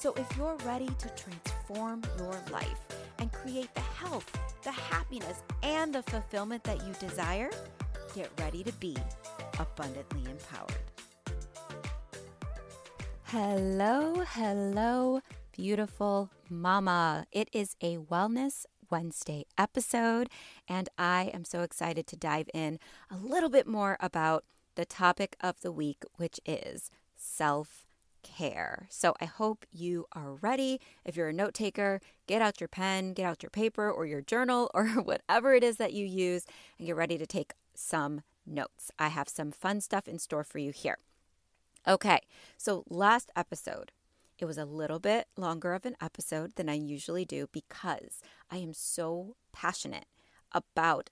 So if you're ready to transform your life and create the health, the happiness, and the fulfillment that you desire, get ready to be abundantly empowered. Hello, hello, beautiful mama. It is a Wellness Wednesday episode, and I am so excited to dive in a little bit more about the topic of the week, which is self care. So I hope you are ready. If you're a note taker, get out your pen, get out your paper or your journal or whatever it is that you use and get ready to take some notes. I have some fun stuff in store for you here. Okay, so last episode, it was a little bit longer of an episode than I usually do because I am so passionate about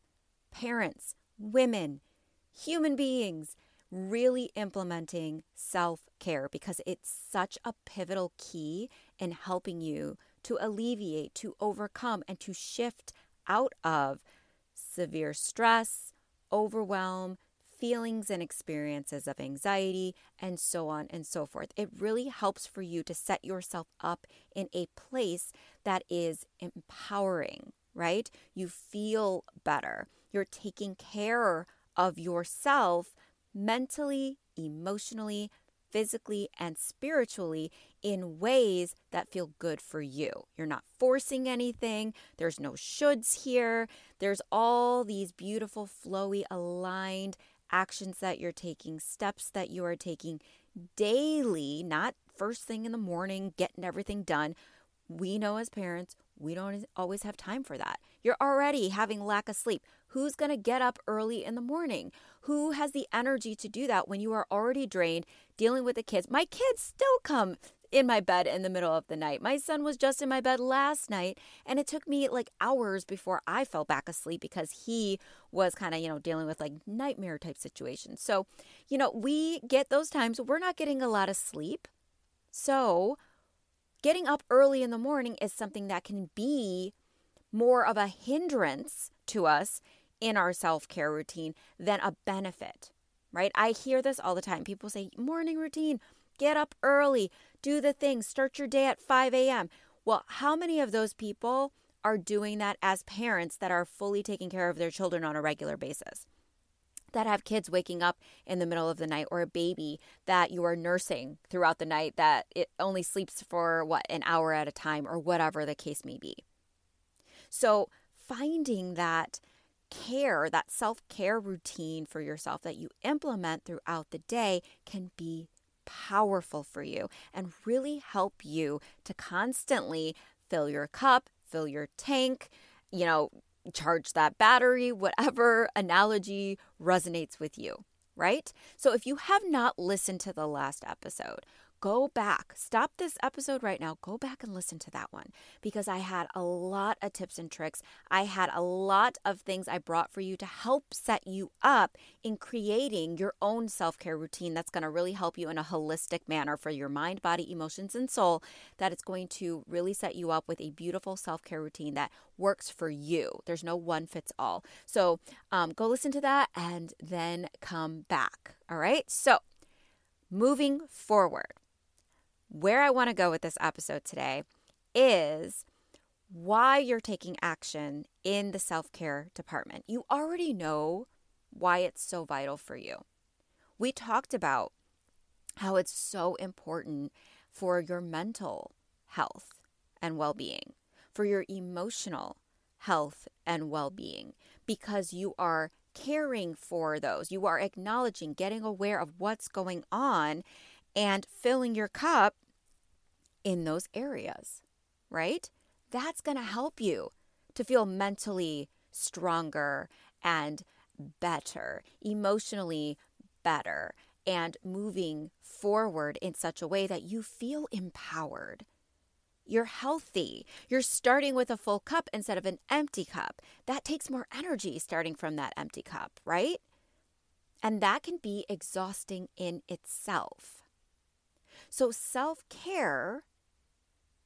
parents, women, human beings really implementing self care because it's such a pivotal key in helping you to alleviate, to overcome, and to shift out of severe stress, overwhelm, feelings and experiences of anxiety, and so on and so forth. It really helps for you to set yourself up in a place that is empowering, right? You feel better. You're taking care of yourself mentally, emotionally, physically, and spiritually in ways that feel good for you. You're not forcing anything, there's no shoulds here. There's all these beautiful, flowy, aligned actions that you're taking, steps that you are taking daily, not first thing in the morning, getting everything done. We know as parents, we don't always have time for that. You're already having lack of sleep. Who's going to get up early in the morning? Who has the energy to do that when you are already drained dealing with the kids? My kids still come in my bed in the middle of the night. My son was just in my bed last night, and it took me like hours before I fell back asleep because he was kind of, you know, dealing with like nightmare type situations. So, you know, we get those times we're not getting a lot of sleep. So, getting up early in the morning is something that can be more of a hindrance to us in our self care routine than a benefit, right? I hear this all the time. People say, morning routine, get up early, do the things, start your day at 5 a.m. Well, how many of those people are doing that as parents that are fully taking care of their children on a regular basis? That have kids waking up in the middle of the night or a baby that you are nursing throughout the night that it only sleeps for what, an hour at a time or whatever the case may be. So, finding that care, that self care routine for yourself that you implement throughout the day can be powerful for you and really help you to constantly fill your cup, fill your tank, you know, charge that battery, whatever analogy resonates with you, right? So if you have not listened to the last episode, go back. Stop this episode right now. Go back and listen to that one because I had a lot of tips and tricks. I had a lot of things I brought for you to help set you up in creating your own self care routine that's going to really help you in a holistic manner for your mind, body, emotions, and soul. That it's going to really set you up with a beautiful self care routine that works for you. There's no one fits all. So um, go listen to that and then come back. All right. So moving forward where I want to go with this episode today is why you're taking action in the self care department. You already know why it's so vital for you. We talked about how it's so important for your mental health and well being, for your emotional health and well being, because you are caring for those. You are acknowledging, getting aware of what's going on, and filling your cup in those areas, right? That's going to help you to feel mentally stronger and better, emotionally better, and moving forward in such a way that you feel empowered. you're healthy. You're starting with a full cup instead of an empty cup. That takes more energy starting from that empty cup, right? And that can be exhausting in itself. So, self care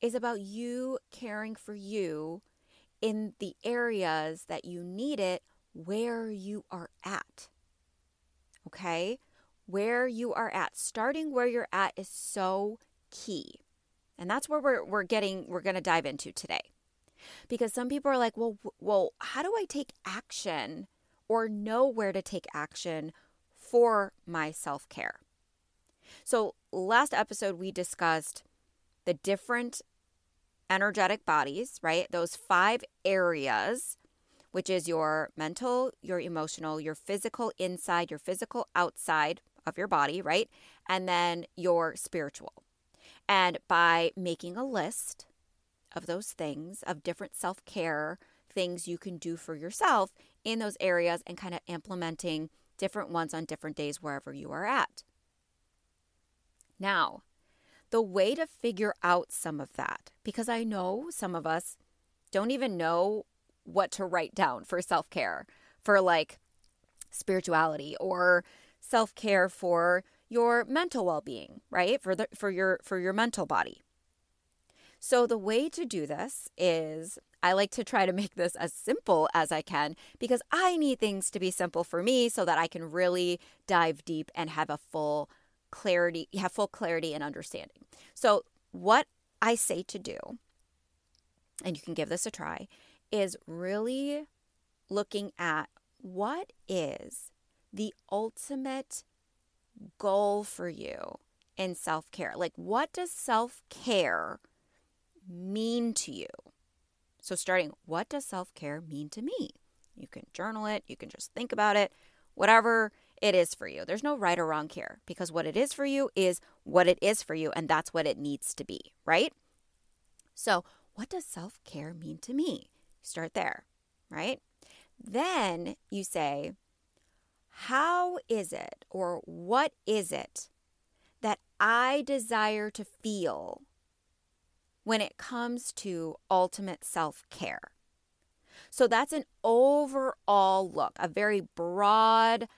is about you caring for you in the areas that you need it where you are at. Okay? Where you are at. Starting where you're at is so key. And that's where we're, we're getting, we're going to dive into today. Because some people are like, well, well, how do I take action or know where to take action for my self care? So, last episode, we discussed the different energetic bodies, right? Those five areas, which is your mental, your emotional, your physical inside, your physical outside of your body, right? And then your spiritual. And by making a list of those things, of different self care things you can do for yourself in those areas and kind of implementing different ones on different days wherever you are at. Now, the way to figure out some of that, because I know some of us don't even know what to write down for self care, for like spirituality or self care for your mental well-being, right? For the for your for your mental body. So the way to do this is I like to try to make this as simple as I can because I need things to be simple for me so that I can really dive deep and have a full clarity, you have full clarity and understanding. So, what I say to do, and you can give this a try, is really looking at what is the ultimate goal for you in self care? Like, what does self care mean to you? So, starting, what does self care mean to me? You can journal it, you can just think about it, whatever it is for you. There's no right or wrong here because what it is for you is what it is for you, and that's what it needs to be, right? So, what does self care mean to me? Start there, right? Then you say, how is it or what is it that I desire to feel when it comes to ultimate self care? So that's an overall look, a very broad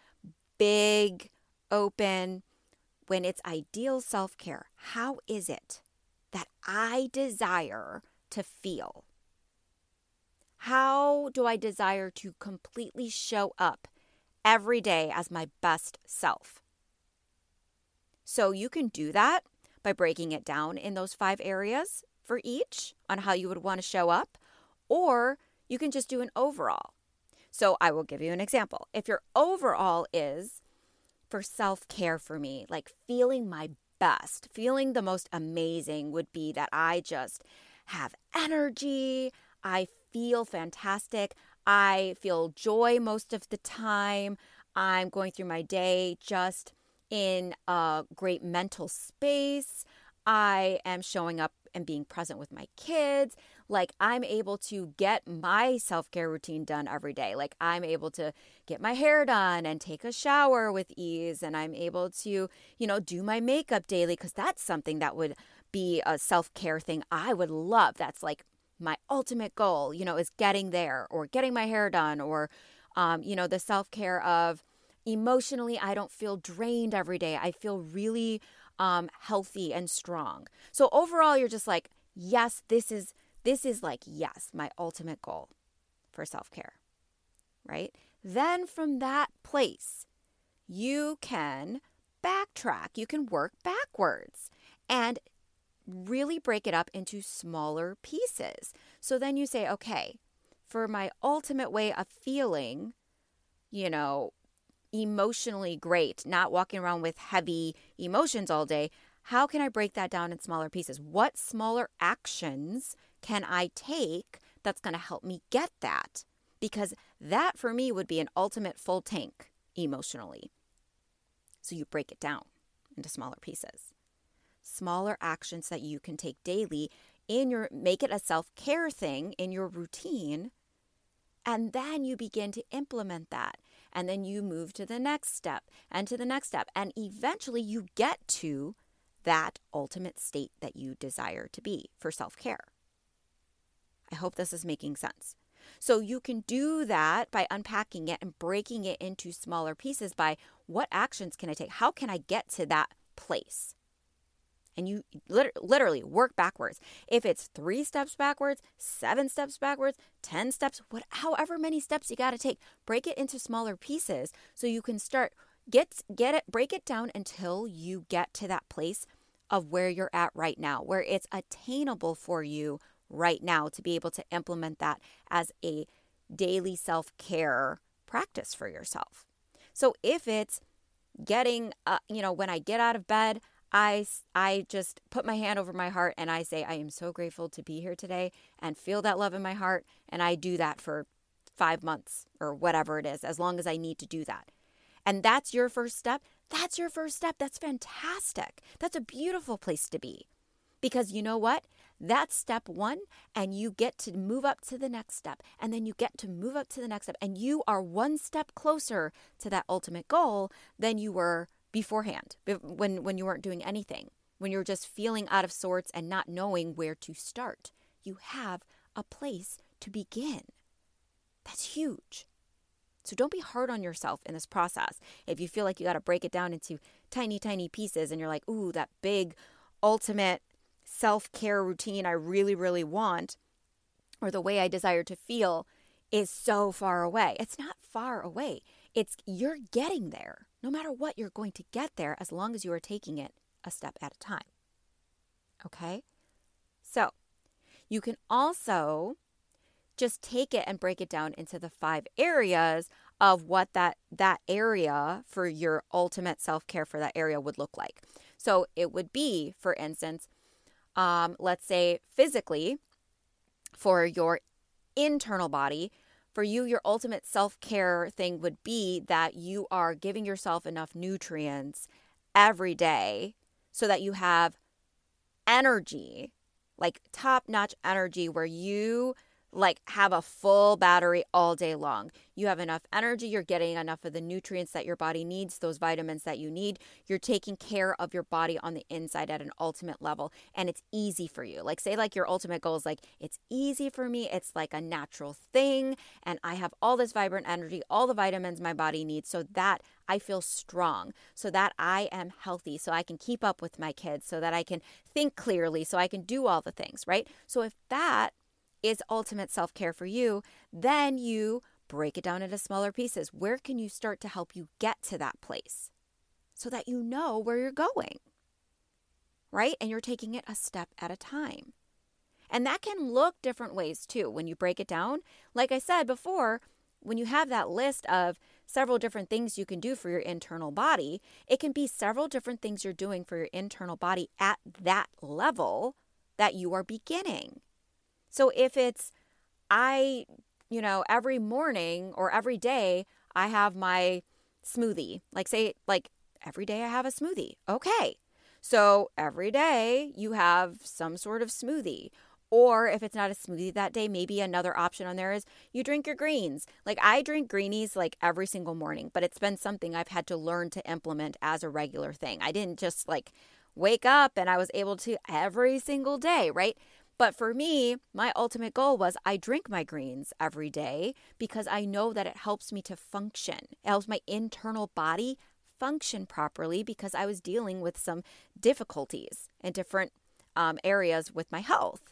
big, open, when it's ideal self care, how is it that I desire to feel? How do I desire to completely show up every day as my best self? So you can do that by breaking it down in those five areas for each on how you would want to show up, or you can just do an overall. So I will give you an example. If your overall is for self care for me, like feeling my best, feeling the most amazing would be that I just have energy, I feel fantastic, I feel joy most of the time, I'm going through my day just in a great mental space. I am showing up and being present with my kids. Like I'm able to get my self care routine done every day. Like I'm able to get my hair done and take a shower with ease. And I'm able to, you know, do my makeup daily because that's something that would be a self care thing I would love. That's like my ultimate goal, you know, is getting there or getting my hair done or, um, you know, the self care of emotionally, I don't feel drained every day. I feel really um, healthy and strong. So overall, you're just like, yes, this is this is like yes, my ultimate goal for self care, right? Then from that place, you can backtrack. You can work backwards and really break it up into smaller pieces. So then you say, okay, for my ultimate way of feeling, you know, emotionally great, not walking around with heavy emotions all day, how can I break that down in smaller pieces? What smaller actions can I take that's going to help me get that? Because that for me would be an ultimate full tank emotionally. So you break it down into smaller pieces. Smaller actions that you can take daily in your make it a self-care thing in your routine and then you begin to implement that and then you move to the next step and to the next step. And eventually you get to that ultimate state that you desire to be for self care. I hope this is making sense. So you can do that by unpacking it and breaking it into smaller pieces by what actions can I take? How can I get to that place? And you literally work backwards. If it's three steps backwards, seven steps backwards, 10 steps, what, however many steps you got to take, break it into smaller pieces so you can start get get it break it down until you get to that place of where you're at right now where it's attainable for you right now to be able to implement that as a daily self-care practice for yourself so if it's getting uh, you know when i get out of bed I, I just put my hand over my heart and I say, I am so grateful to be here today and feel that love in my heart. And I do that for five months or whatever it is, as long as I need to do that and that's your first step, that's your first step. That's fantastic. That's a beautiful place to be. Because you know what? That's step one, and you get to move up to the next step, and then you get to move up to the next step, and you are one step closer to that ultimate goal than you were beforehand when, when you weren't doing anything, when you're just feeling out of sorts and not knowing where to start. You have a place to begin. That's huge. So don't be hard on yourself in this process. If you feel like you got to break it down into tiny, tiny pieces and you're like, ooh, that big, ultimate self care routine I really, really want, or the way I desire to feel is so far away. It's not far away. It's you're getting there. No matter what, you're going to get there as long as you are taking it a step at a time. Okay? So you can also just take it and break it down into the five areas of what that that area for your ultimate self-care for that area would look like. So it would be, for instance, um, let's say physically for your internal body, for you, your ultimate self care thing would be that you are giving yourself enough nutrients every day so that you have energy, like top notch energy, where you like have a full battery all day long. You have enough energy, you're getting enough of the nutrients that your body needs, those vitamins that you need. You're taking care of your body on the inside at an ultimate level and it's easy for you. Like say like your ultimate goal is like it's easy for me, it's like a natural thing and I have all this vibrant energy, all the vitamins my body needs so that I feel strong, so that I am healthy, so I can keep up with my kids, so that I can think clearly, so I can do all the things, right? So if that is ultimate self care for you, then you break it down into smaller pieces. Where can you start to help you get to that place so that you know where you're going? Right? And you're taking it a step at a time. And that can look different ways too when you break it down. Like I said before, when you have that list of several different things you can do for your internal body, it can be several different things you're doing for your internal body at that level that you are beginning. So if it's, I, you know, every morning or every day, I have my smoothie, like say, like every day I have a smoothie. Okay. So every day you have some sort of smoothie. Or if it's not a smoothie that day, maybe another option on there is you drink your greens. Like I drink greenies like every single morning, but it's been something I've had to learn to implement as a regular thing. I didn't just like wake up and I was able to every single day, right? But for me, my ultimate goal was I drink my greens every day because I know that it helps me to function. It helps my internal body function properly because I was dealing with some difficulties in different um, areas with my health.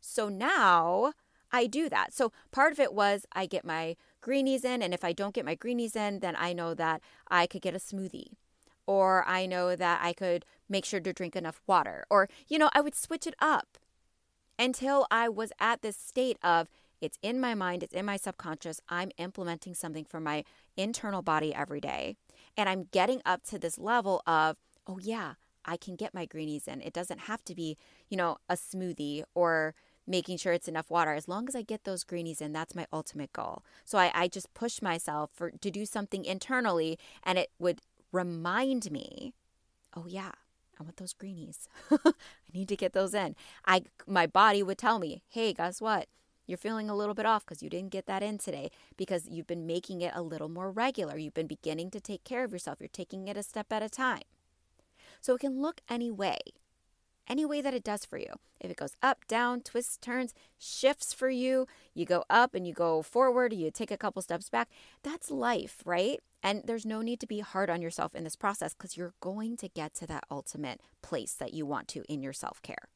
So now I do that. So part of it was I get my greenies in, and if I don't get my greenies in, then I know that I could get a smoothie. Or I know that I could make sure to drink enough water. Or, you know, I would switch it up until I was at this state of it's in my mind, it's in my subconscious. I'm implementing something for my internal body every day. And I'm getting up to this level of, oh, yeah, I can get my greenies in. It doesn't have to be, you know, a smoothie or making sure it's enough water. As long as I get those greenies in, that's my ultimate goal. So I, I just push myself for to do something internally and it would remind me, oh yeah, I want those greenies. I need to get those in. I my body would tell me, "Hey, guess what? You're feeling a little bit off because you didn't get that in today because you've been making it a little more regular. You've been beginning to take care of yourself. You're taking it a step at a time." So it can look any way, any way that it does for you. If it goes up, down, twists, turns, shifts for you, you go up and you go forward, you take a couple steps back, that's life, right? And there's no need to be hard on yourself in this process because you're going to get to that ultimate place that you want to in your self care.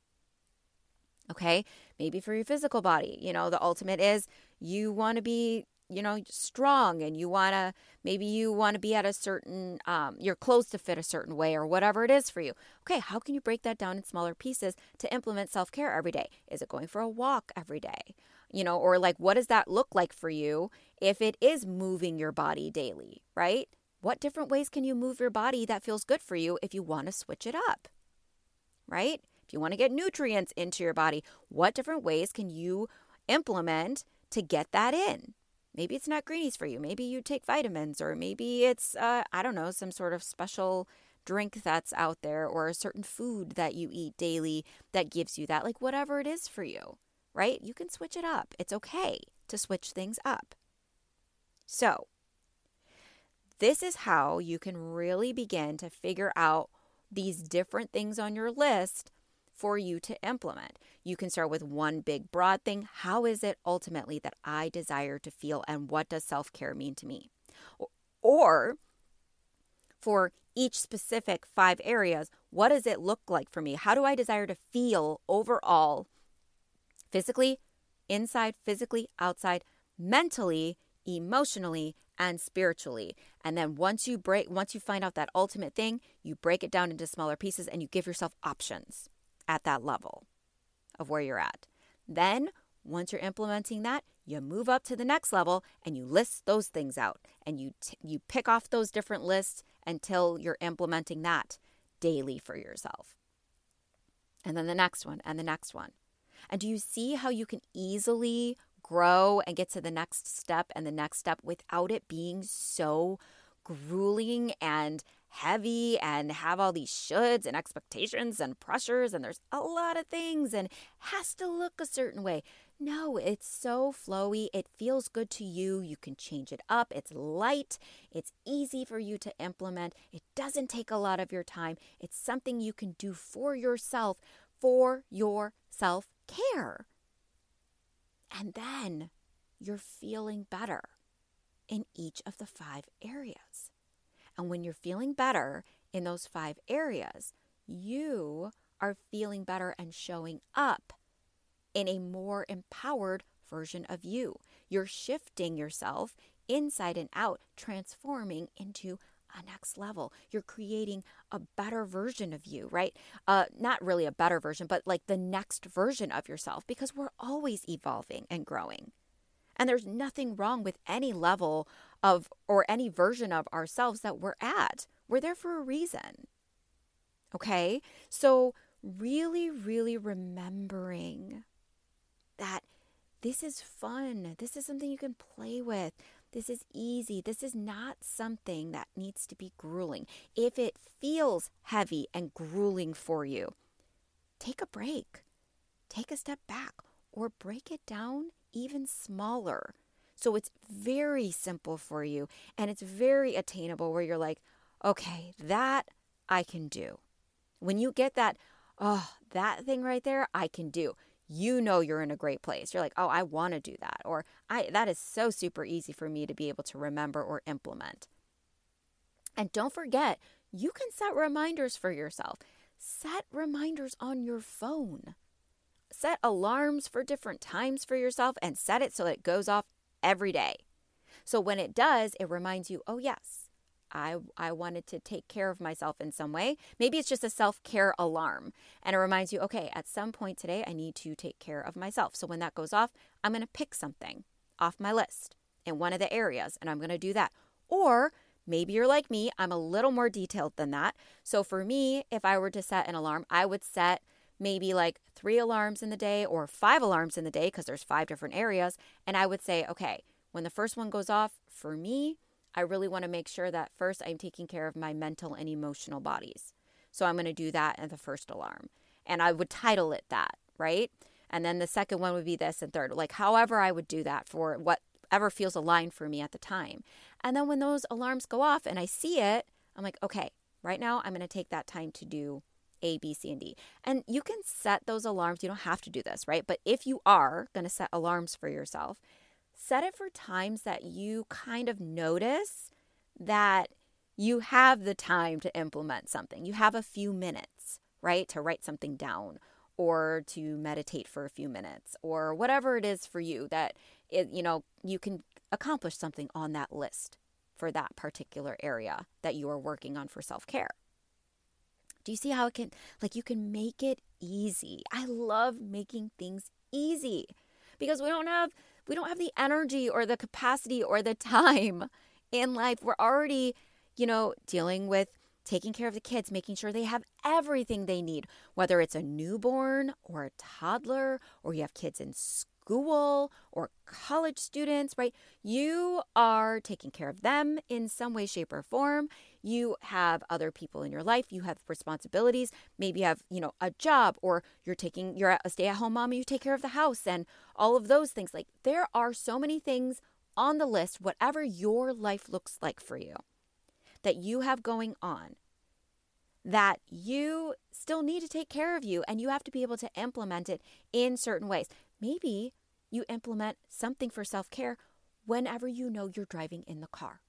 Okay. Maybe for your physical body, you know, the ultimate is you want to be you know strong and you want to maybe you want to be at a certain um, your clothes to fit a certain way or whatever it is for you okay how can you break that down in smaller pieces to implement self-care every day is it going for a walk every day you know or like what does that look like for you if it is moving your body daily right what different ways can you move your body that feels good for you if you want to switch it up right if you want to get nutrients into your body what different ways can you implement to get that in Maybe it's not greenies for you. Maybe you take vitamins, or maybe it's, uh, I don't know, some sort of special drink that's out there, or a certain food that you eat daily that gives you that. Like whatever it is for you, right? You can switch it up. It's okay to switch things up. So, this is how you can really begin to figure out these different things on your list for you to implement. You can start with one big broad thing. How is it ultimately that I desire to feel, and what does self care mean to me? Or for each specific five areas, what does it look like for me? How do I desire to feel overall, physically, inside, physically, outside, mentally, emotionally, and spiritually. And then once you break once you find out that ultimate thing, you break it down into smaller pieces and you give yourself options at that level of where you're at. Then, once you're implementing that, you move up to the next level and you list those things out and you t- you pick off those different lists until you're implementing that daily for yourself. And then the next one and the next one. And do you see how you can easily grow and get to the next step and the next step without it being so grueling and heavy and have all these shoulds and expectations and pressures and there's a lot of things and has to look a certain way. No, it's so flowy. It feels good to you. You can change it up. It's light. It's easy for you to implement. It doesn't take a lot of your time. It's something you can do for yourself for your self care. And then you're feeling better in each of the five areas. And when you're feeling better in those five areas, you are feeling better and showing up in a more empowered version of you. You're shifting yourself inside and out, transforming into a next level. You're creating a better version of you, right? Uh, not really a better version, but like the next version of yourself because we're always evolving and growing. And there's nothing wrong with any level of or any version of ourselves that we're at. We're there for a reason. Okay? So, really, really remembering that this is fun. This is something you can play with. This is easy. This is not something that needs to be grueling. If it feels heavy and grueling for you, take a break, take a step back, or break it down even smaller. So it's very simple for you and it's very attainable where you're like, okay, that I can do. When you get that, oh, that thing right there, I can do. You know you're in a great place. You're like, oh, I want to do that. Or I that is so super easy for me to be able to remember or implement. And don't forget, you can set reminders for yourself. Set reminders on your phone set alarms for different times for yourself and set it so it goes off every day. So when it does, it reminds you, oh, yes, I, I wanted to take care of myself in some way. Maybe it's just a self care alarm. And it reminds you, okay, at some point today, I need to take care of myself. So when that goes off, I'm going to pick something off my list in one of the areas and I'm going to do that. Or maybe you're like me, I'm a little more detailed than that. So for me, if I were to set an alarm, I would set maybe like three alarms in the day or five alarms in the day because there's five different areas. And I would say, okay, when the first one goes off, for me, I really want to make sure that first I'm taking care of my mental and emotional bodies. So I'm going to do that at the first alarm. And I would title it that, right? And then the second one would be this, and third, like however I would do that for whatever feels aligned for me at the time. And then when those alarms go off and I see it, I'm like, okay, right now I'm going to take that time to do A, B, C, and D. And you can set those alarms. You don't have to do this, right? But if you are going to set alarms for yourself, set it for times that you kind of notice that you have the time to implement something. You have a few minutes, right, to write something down or to meditate for a few minutes or whatever it is for you that it, you know, you can accomplish something on that list for that particular area that you are working on for self-care. Do you see how it can like you can make it easy? I love making things easy because we don't have we don't have the energy or the capacity or the time in life. We're already, you know, dealing with taking care of the kids, making sure they have everything they need, whether it's a newborn or a toddler, or you have kids in school or college students, right? You are taking care of them in some way, shape, or form. You have other people in your life. You have responsibilities. Maybe you have, you know, a job or you're taking, you're a stay at home mom and you take care of the house and all of those things. Like there are so many things on the list, whatever your life looks like for you that you have going on that you still need to take care of you and you have to be able to implement it in certain ways. Maybe you implement something for self care whenever you know you're driving in the car.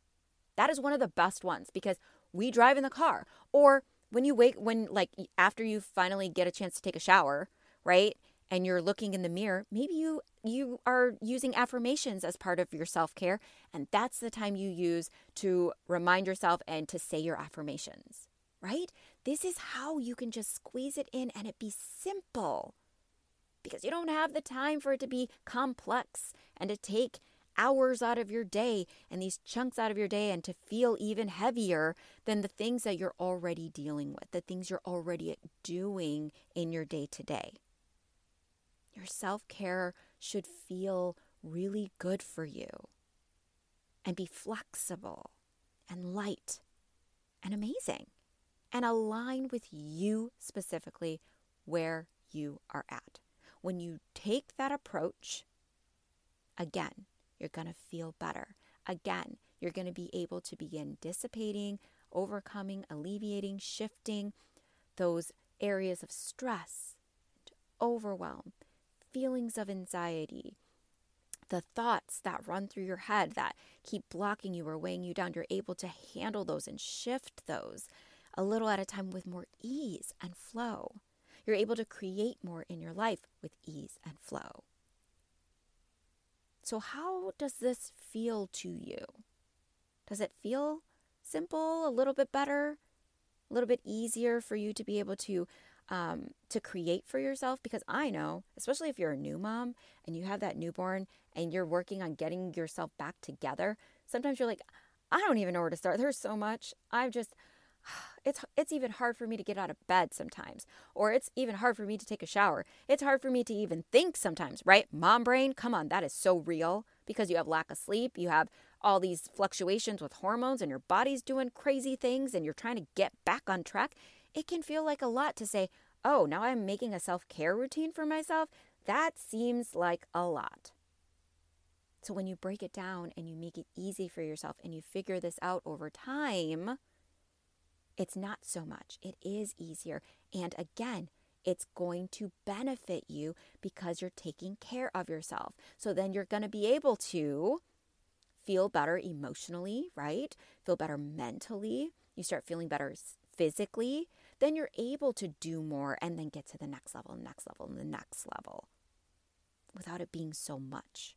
That is one of the best ones because we drive in the car. Or when you wake, when like after you finally get a chance to take a shower, right? And you're looking in the mirror, maybe you you are using affirmations as part of your self-care and that's the time you use to remind yourself and to say your affirmations right? This is how you can just squeeze it in and it be simple because you don't have the time for it to be complex and to take hours out of your day and these chunks out of your day and to feel even heavier than the things that you're already dealing with, the things you're already doing in your day to day. Your self care should feel really good for you and be flexible and light and amazing and align with you specifically where you are at. When you take that approach, again, you're going to feel better. Again, you're going to be able to begin dissipating, overcoming, alleviating, shifting those areas of stress, overwhelm, feelings of anxiety, the thoughts that run through your head that keep blocking you or weighing you down. You're able to handle those and shift those a little at a time with more ease and flow. You're able to create more in your life with ease and flow. So, how does this feel to you? Does it feel simple, a little bit better, a little bit easier for you to be able to um, to create for yourself? Because I know, especially if you're a new mom and you have that newborn and you're working on getting yourself back together, sometimes you're like, I don't even know where to start. There's so much. I've just it's it's even hard for me to get out of bed sometimes or it's even hard for me to take a shower. It's hard for me to even think sometimes right? Mom brain come on that is so real because you have lack of sleep you have all these fluctuations with hormones and your body's doing crazy things and you're trying to get back on track. It can feel like a lot to say oh now i'm making a self-care routine for myself? That seems like a lot. So when you break it down and you make it easy for yourself and you figure this out over time it's not so much. It is easier. And again, it's going to benefit you because you're taking care of yourself. So then you're going to be able to feel better emotionally, right? Feel better mentally. You start feeling better physically. Then you're able to do more and then get to the next level, next level, and the next level without it being so much.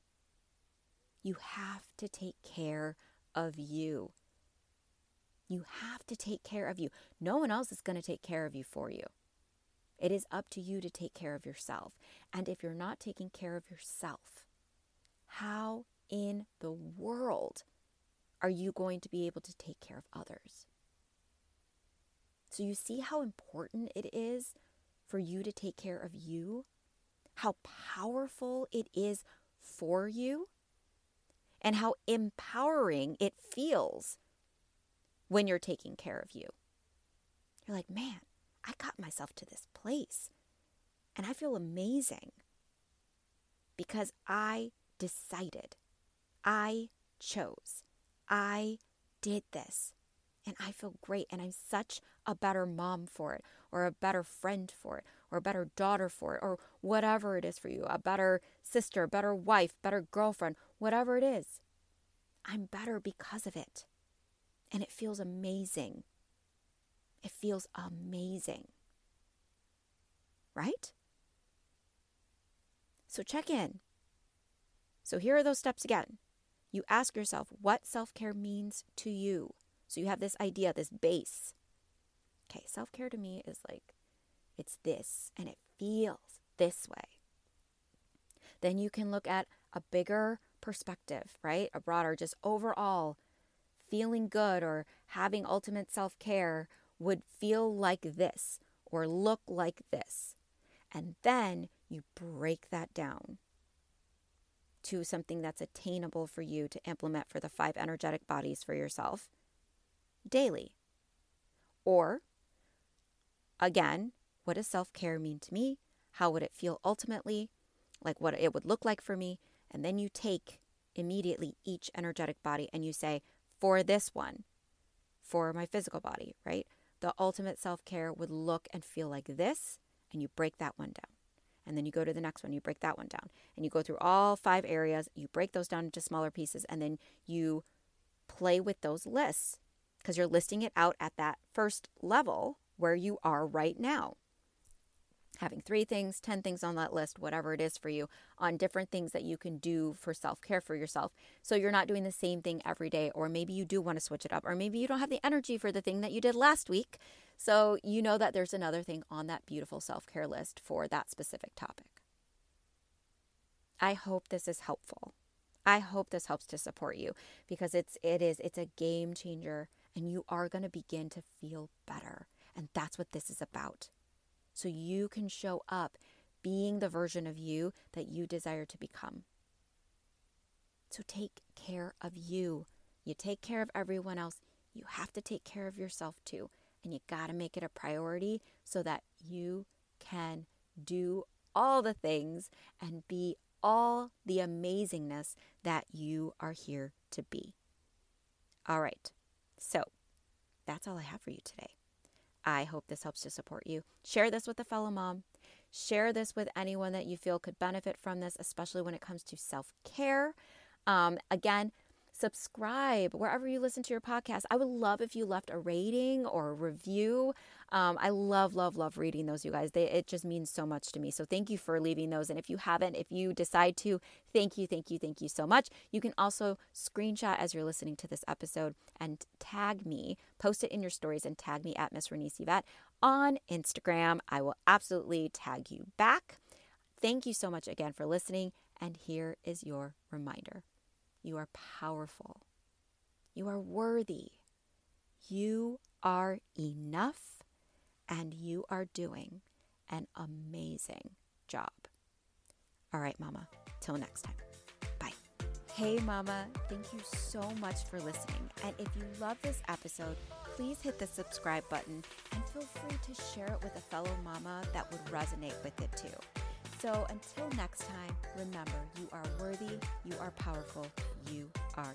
You have to take care of you. You have to take care of you. No one else is going to take care of you for you. It is up to you to take care of yourself. And if you're not taking care of yourself, how in the world are you going to be able to take care of others? So, you see how important it is for you to take care of you, how powerful it is for you, and how empowering it feels when you're taking care of you. You're like, man, I got myself to this place and I feel amazing because I decided, I chose, I did this. and I feel great and I'm such a better mom for it or a better friend for it or a better daughter for it or whatever it is for you, a better sister, better wife, better girlfriend, whatever it is. I'm better because of it. And it feels amazing. It feels amazing. Right? So check in. So here are those steps again. You ask yourself what self care means to you. So you have this idea, this base. Okay, self care to me is like, it's this and it feels this way. Then you can look at a bigger perspective, right? A broader, just overall feeling good or having ultimate self care would feel like this or look like this. And then you break that down to something that's attainable for you to implement for the five energetic bodies for yourself daily. Or, again, what does self care mean to me? How would it feel ultimately? Like what it would look like for me? And then you take immediately each energetic body and you say, for this one, for my physical body, right? The ultimate self care would look and feel like this, and you break that one down. And then you go to the next one, you break that one down. And you go through all five areas, you break those down into smaller pieces, and then you play with those lists because you're listing it out at that first level where you are right now. Having three things, 10 things on that list, whatever it is for you, on different things that you can do for self care for yourself. So you're not doing the same thing every day, or maybe you do want to switch it up, or maybe you don't have the energy for the thing that you did last week. So you know that there's another thing on that beautiful self care list for that specific topic. I hope this is helpful. I hope this helps to support you because it's it is it's a game changer and you are going to begin to feel better. And that's what this is about. So you can show up being the version of you that you desire to become. So take care of you. You take care of everyone else. You have to take care of yourself too. And you got to make it a priority so that you can do all the things and be all the amazingness that you are here to be. All right. So that's all I have for you today. I hope this helps to support you. Share this with a fellow mom. Share this with anyone that you feel could benefit from this, especially when it comes to self care. Um, again, subscribe wherever you listen to your podcast. I would love if you left a rating or a review. Um, I love, love, love reading those, you guys. They, it just means so much to me. So thank you for leaving those. And if you haven't, if you decide to, thank you, thank you, thank you so much. You can also screenshot as you're listening to this episode and tag me, post it in your stories and tag me at Miss Renese Yvette on Instagram. I will absolutely tag you back. Thank you so much again for listening. And here is your reminder you are powerful. You are worthy. You are enough and you are doing an amazing job. All right, Mama. Till next time. Bye. Hey, Mama. Thank you so much for listening. And if you love this episode, please hit the subscribe button and feel free to share it with a fellow mama that would resonate with it too. So until next time, remember you are worthy, you are powerful, you are.